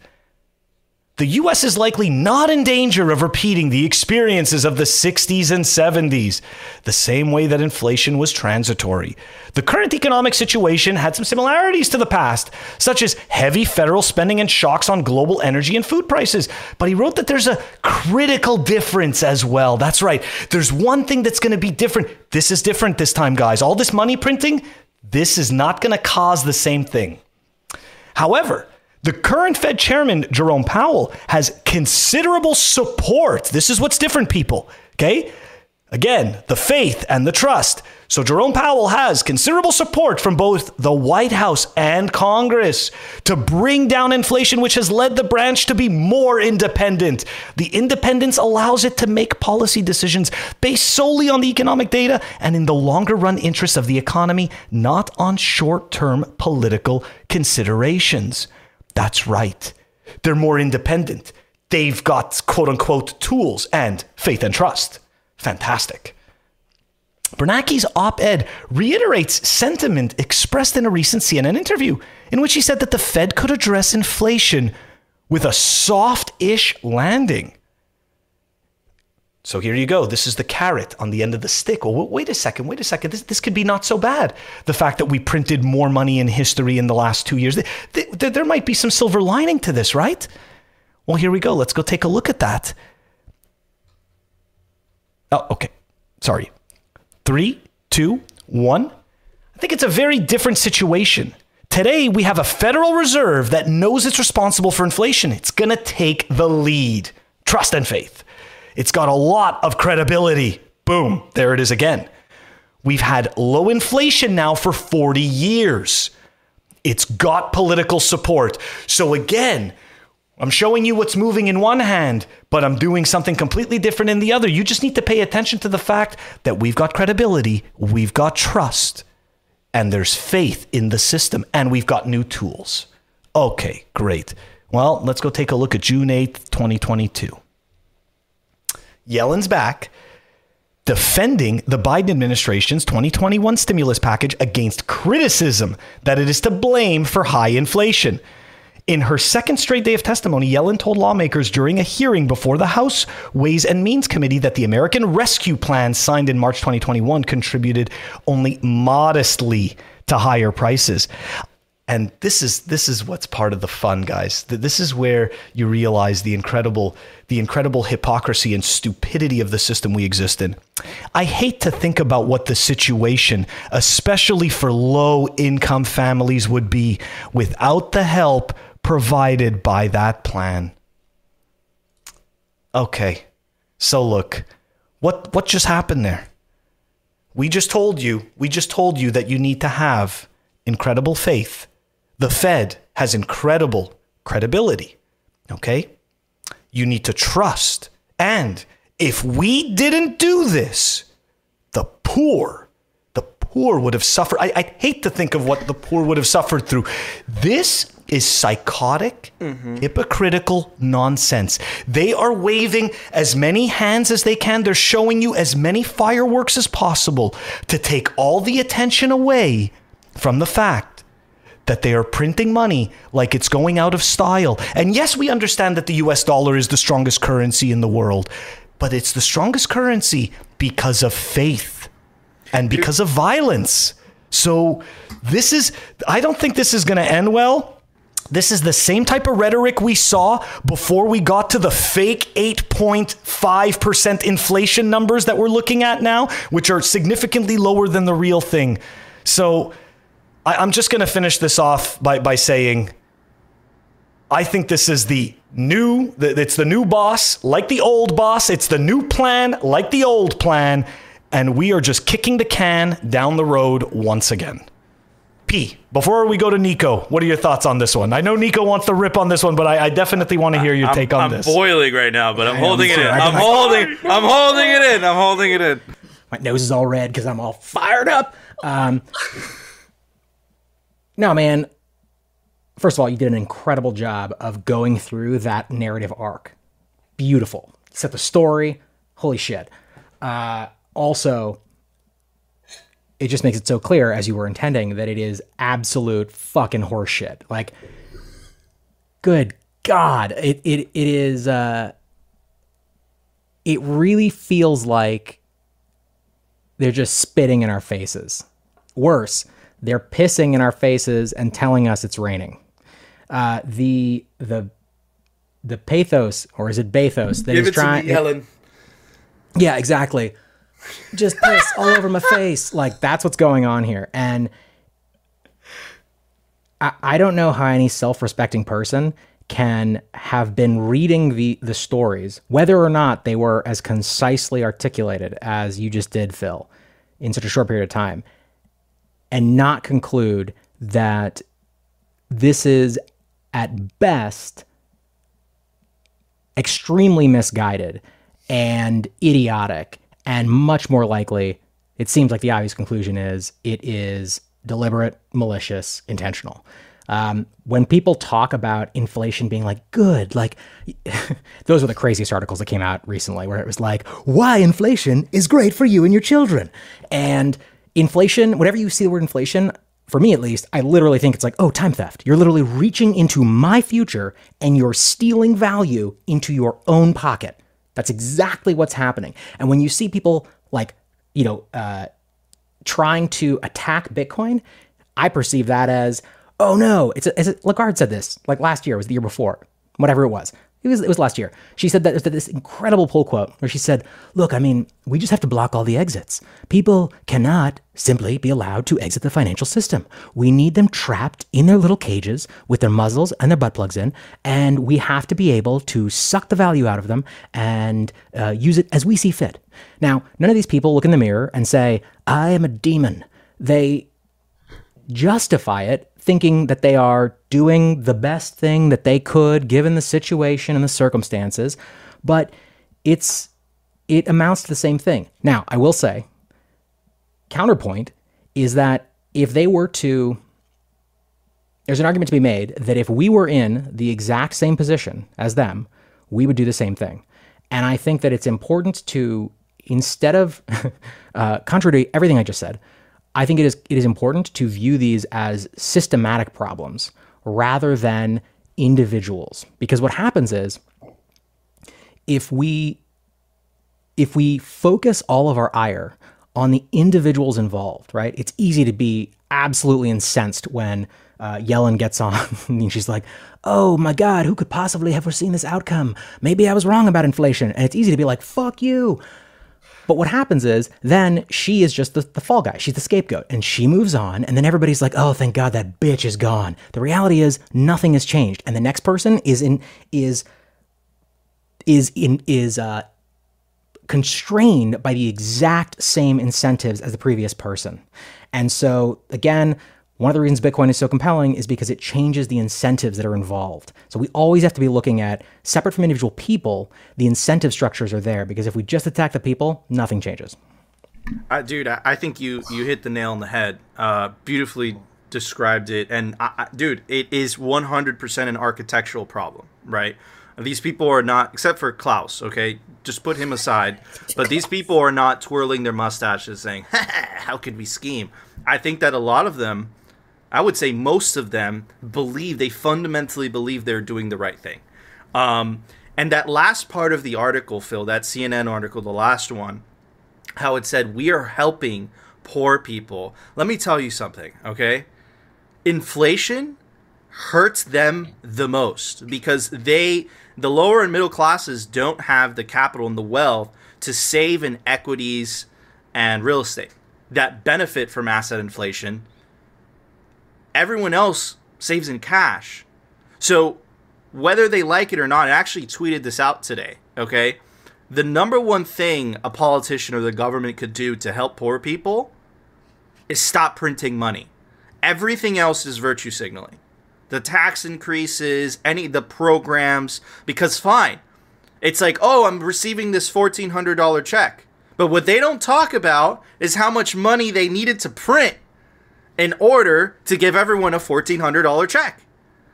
The US is likely not in danger of repeating the experiences of the 60s and 70s, the same way that inflation was transitory. The current economic situation had some similarities to the past, such as heavy federal spending and shocks on global energy and food prices. But he wrote that there's a critical difference as well. That's right. There's one thing that's going to be different. This is different this time, guys. All this money printing, this is not going to cause the same thing. However, the current Fed chairman, Jerome Powell, has considerable support. This is what's different, people. Okay? Again, the faith and the trust. So Jerome Powell has considerable support from both the White House and Congress to bring down inflation, which has led the branch to be more independent. The independence allows it to make policy decisions based solely on the economic data and in the longer run interests of the economy, not on short term political considerations. That's right. They're more independent. They've got quote unquote tools and faith and trust. Fantastic. Bernanke's op ed reiterates sentiment expressed in a recent CNN interview in which he said that the Fed could address inflation with a soft ish landing. So here you go. This is the carrot on the end of the stick. Well, wait a second. Wait a second. This, this could be not so bad. The fact that we printed more money in history in the last two years, there, there might be some silver lining to this, right? Well, here we go. Let's go take a look at that. Oh, okay. Sorry. Three, two, one. I think it's a very different situation. Today, we have a Federal Reserve that knows it's responsible for inflation. It's going to take the lead. Trust and faith. It's got a lot of credibility. Boom, there it is again. We've had low inflation now for 40 years. It's got political support. So again, I'm showing you what's moving in one hand, but I'm doing something completely different in the other. You just need to pay attention to the fact that we've got credibility, we've got trust, and there's faith in the system, and we've got new tools. Okay, great. Well, let's go take a look at June 8th, 2022. Yellen's back defending the Biden administration's 2021 stimulus package against criticism that it is to blame for high inflation. In her second straight day of testimony, Yellen told lawmakers during a hearing before the House Ways and Means Committee that the American Rescue Plan signed in March 2021 contributed only modestly to higher prices. And this is this is what's part of the fun, guys. This is where you realize the incredible the incredible hypocrisy and stupidity of the system we exist in. I hate to think about what the situation, especially for low income families, would be without the help provided by that plan. Okay. So look, what what just happened there? We just told you, we just told you that you need to have incredible faith the Fed has incredible credibility. Okay? You need to trust. And if we didn't do this, the poor, the poor would have suffered. I, I hate to think of what the poor would have suffered through. This is psychotic, mm-hmm. hypocritical nonsense. They are waving as many hands as they can. They're showing you as many fireworks as possible to take all the attention away from the fact that they are printing money like it's going out of style. And yes, we understand that the US dollar is the strongest currency in the world, but it's the strongest currency because of faith and because of violence. So this is, I don't think this is going to end well. This is the same type of rhetoric we saw before we got to the fake 8.5% inflation numbers that we're looking at now, which are significantly lower than the real thing. So, I, I'm just going to finish this off by, by saying I think this is the new, it's the new boss, like the old boss. It's the new plan, like the old plan. And we are just kicking the can down the road once again. P. Before we go to Nico, what are your thoughts on this one? I know Nico wants to rip on this one, but I, I definitely want to hear your I'm, take on I'm this. boiling right now, but I'm holding it in. I'm holding. I'm holding it in. I'm holding it in. My nose is all red because I'm all fired up. Um, no, man. First of all, you did an incredible job of going through that narrative arc. Beautiful. Set the story. Holy shit. Uh, also, it just makes it so clear, as you were intending, that it is absolute fucking horseshit. Like, good God, it it it is. Uh, it really feels like they're just spitting in our faces. Worse, they're pissing in our faces and telling us it's raining. Uh, the the the pathos, or is it bathos? That Give to trying. Helen. Yeah, exactly. Just piss all over my face. Like that's what's going on here. And I, I don't know how any self-respecting person can have been reading the the stories, whether or not they were as concisely articulated as you just did, Phil, in such a short period of time, and not conclude that this is at best extremely misguided and idiotic and much more likely it seems like the obvious conclusion is it is deliberate malicious intentional. Um, when people talk about inflation being like good like <laughs> those were the craziest articles that came out recently where it was like why inflation is great for you and your children. And inflation whenever you see the word inflation for me at least, I literally think it's like, oh, time theft. You're literally reaching into my future and you're stealing value into your own pocket. That's exactly what's happening. And when you see people like, you know, uh, trying to attack Bitcoin, I perceive that as, oh no, it's, a, it's a, Lagarde said this like last year, it was the year before, whatever it was. It was, it was last year. She said that there's this incredible pull quote where she said, Look, I mean, we just have to block all the exits. People cannot simply be allowed to exit the financial system. We need them trapped in their little cages with their muzzles and their butt plugs in, and we have to be able to suck the value out of them and uh, use it as we see fit. Now, none of these people look in the mirror and say, I am a demon. They justify it thinking that they are doing the best thing that they could given the situation and the circumstances but it's it amounts to the same thing. Now i will say counterpoint is that if they were to there's an argument to be made that if we were in the exact same position as them we would do the same thing. And i think that it's important to instead of <laughs> uh, contrary to everything i just said I think it is it is important to view these as systematic problems rather than individuals because what happens is if we if we focus all of our ire on the individuals involved, right? It's easy to be absolutely incensed when uh, Yellen gets on <laughs> and she's like, "Oh my God, who could possibly have foreseen this outcome? Maybe I was wrong about inflation." And it's easy to be like, "Fuck you." But what happens is then she is just the, the fall guy. She's the scapegoat and she moves on. And then everybody's like, oh, thank God that bitch is gone. The reality is nothing has changed. And the next person is in, is, is in, is, uh, constrained by the exact same incentives as the previous person. And so again, one of the reasons Bitcoin is so compelling is because it changes the incentives that are involved. So we always have to be looking at separate from individual people, the incentive structures are there because if we just attack the people, nothing changes. Uh, dude, I, I think you you hit the nail on the head. Uh, beautifully described it, and I, I, dude, it is 100% an architectural problem, right? These people are not, except for Klaus. Okay, just put him aside. But these people are not twirling their mustaches, saying, <laughs> "How could we scheme?" I think that a lot of them, I would say most of them, believe they fundamentally believe they're doing the right thing. Um, and that last part of the article, Phil, that CNN article, the last one, how it said we are helping poor people. Let me tell you something, okay? Inflation hurts them the most because they the lower and middle classes don't have the capital and the wealth to save in equities and real estate that benefit from asset inflation. Everyone else saves in cash. So whether they like it or not, I actually tweeted this out today, okay? The number one thing a politician or the government could do to help poor people is stop printing money. Everything else is virtue signaling. The tax increases, any the programs, because fine. It's like, oh, I'm receiving this fourteen hundred dollar check. But what they don't talk about is how much money they needed to print in order to give everyone a $1,400 check.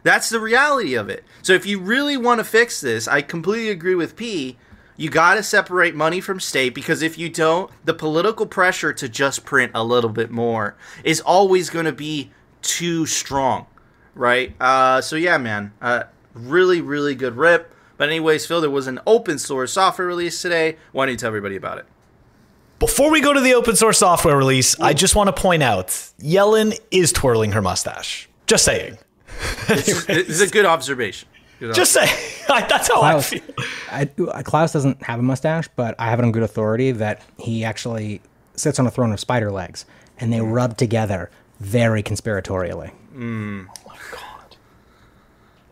That's the reality of it. So if you really want to fix this, I completely agree with P. You got to separate money from state because if you don't, the political pressure to just print a little bit more is always going to be too strong, right? Uh, so yeah, man, uh, really, really good rip. But anyways, Phil, there was an open source software release today. Why don't you tell everybody about it? Before we go to the open source software release, I just want to point out Yellen is twirling her mustache. Just saying. It's, it's a good observation. Good Just saying. <laughs> That's how Klaus, I feel. I, uh, Klaus doesn't have a mustache, but I have it on good authority that he actually sits on a throne of spider legs, and they mm. rub together very conspiratorially. Mm. Oh my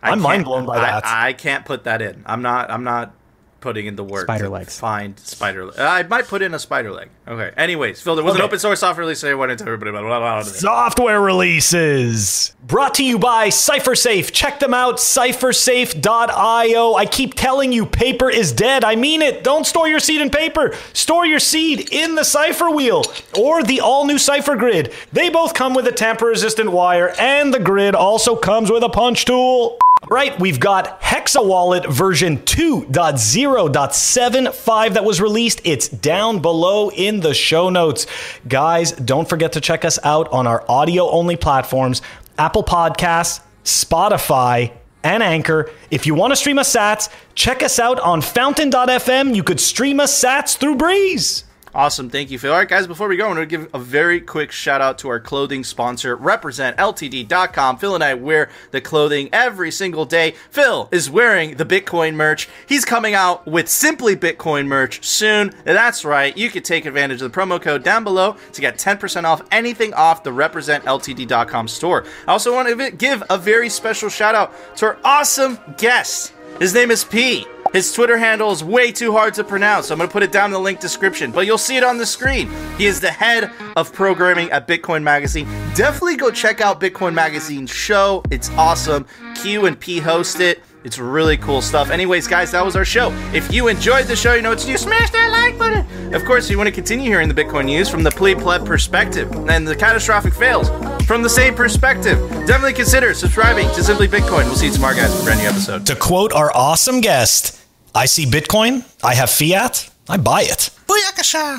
I I'm mind blown by I- that. I, can't put that in. I'm not. I'm not putting in the work. Spider legs. Find spider. I might put in a spider leg. Okay. Anyways, Phil, there was an open source software release today. Don't you tell everybody about it? Blah, blah, blah. Software releases brought to you by CypherSafe. Check them out, cyphersafe.io. I keep telling you, paper is dead. I mean it. Don't store your seed in paper. Store your seed in the Cipher Wheel or the all new Cipher Grid. They both come with a tamper resistant wire, and the grid also comes with a punch tool. Right, we've got Hexa Wallet version 2.0.75 that was released. It's down below in the show notes. Guys, don't forget to check us out on our audio only platforms Apple Podcasts, Spotify, and Anchor. If you want to stream us sats, check us out on fountain.fm. You could stream us sats through Breez. Awesome, thank you, Phil. All right, guys, before we go, I want to give a very quick shout out to our clothing sponsor, RepresentLTD.com. Phil and I wear the clothing every single day. Phil is wearing the Bitcoin merch. He's coming out with Simply Bitcoin merch soon. That's right, you can take advantage of the promo code down below to get 10% off anything off the RepresentLTD.com store. I also want to give a very special shout out to our awesome guest. His name is P. His Twitter handle is way too hard to pronounce, so I'm going to put it down in the link description, but you'll see it on the screen. He is the head of programming at Bitcoin Magazine. Definitely go check out Bitcoin Magazine's show. It's awesome. Q and P host it. It's really cool stuff. Anyways, guys, that was our show. If you enjoyed the show, you know what to do. Smash that like button. Of course, if you want to continue hearing the Bitcoin news from the plebe pleb perspective and the catastrophic fails from the same perspective, definitely consider subscribing to Simply Bitcoin. We'll see you tomorrow, guys, for a brand new episode. To quote our awesome guest, I see Bitcoin, I have fiat, I buy it. Booyakasha!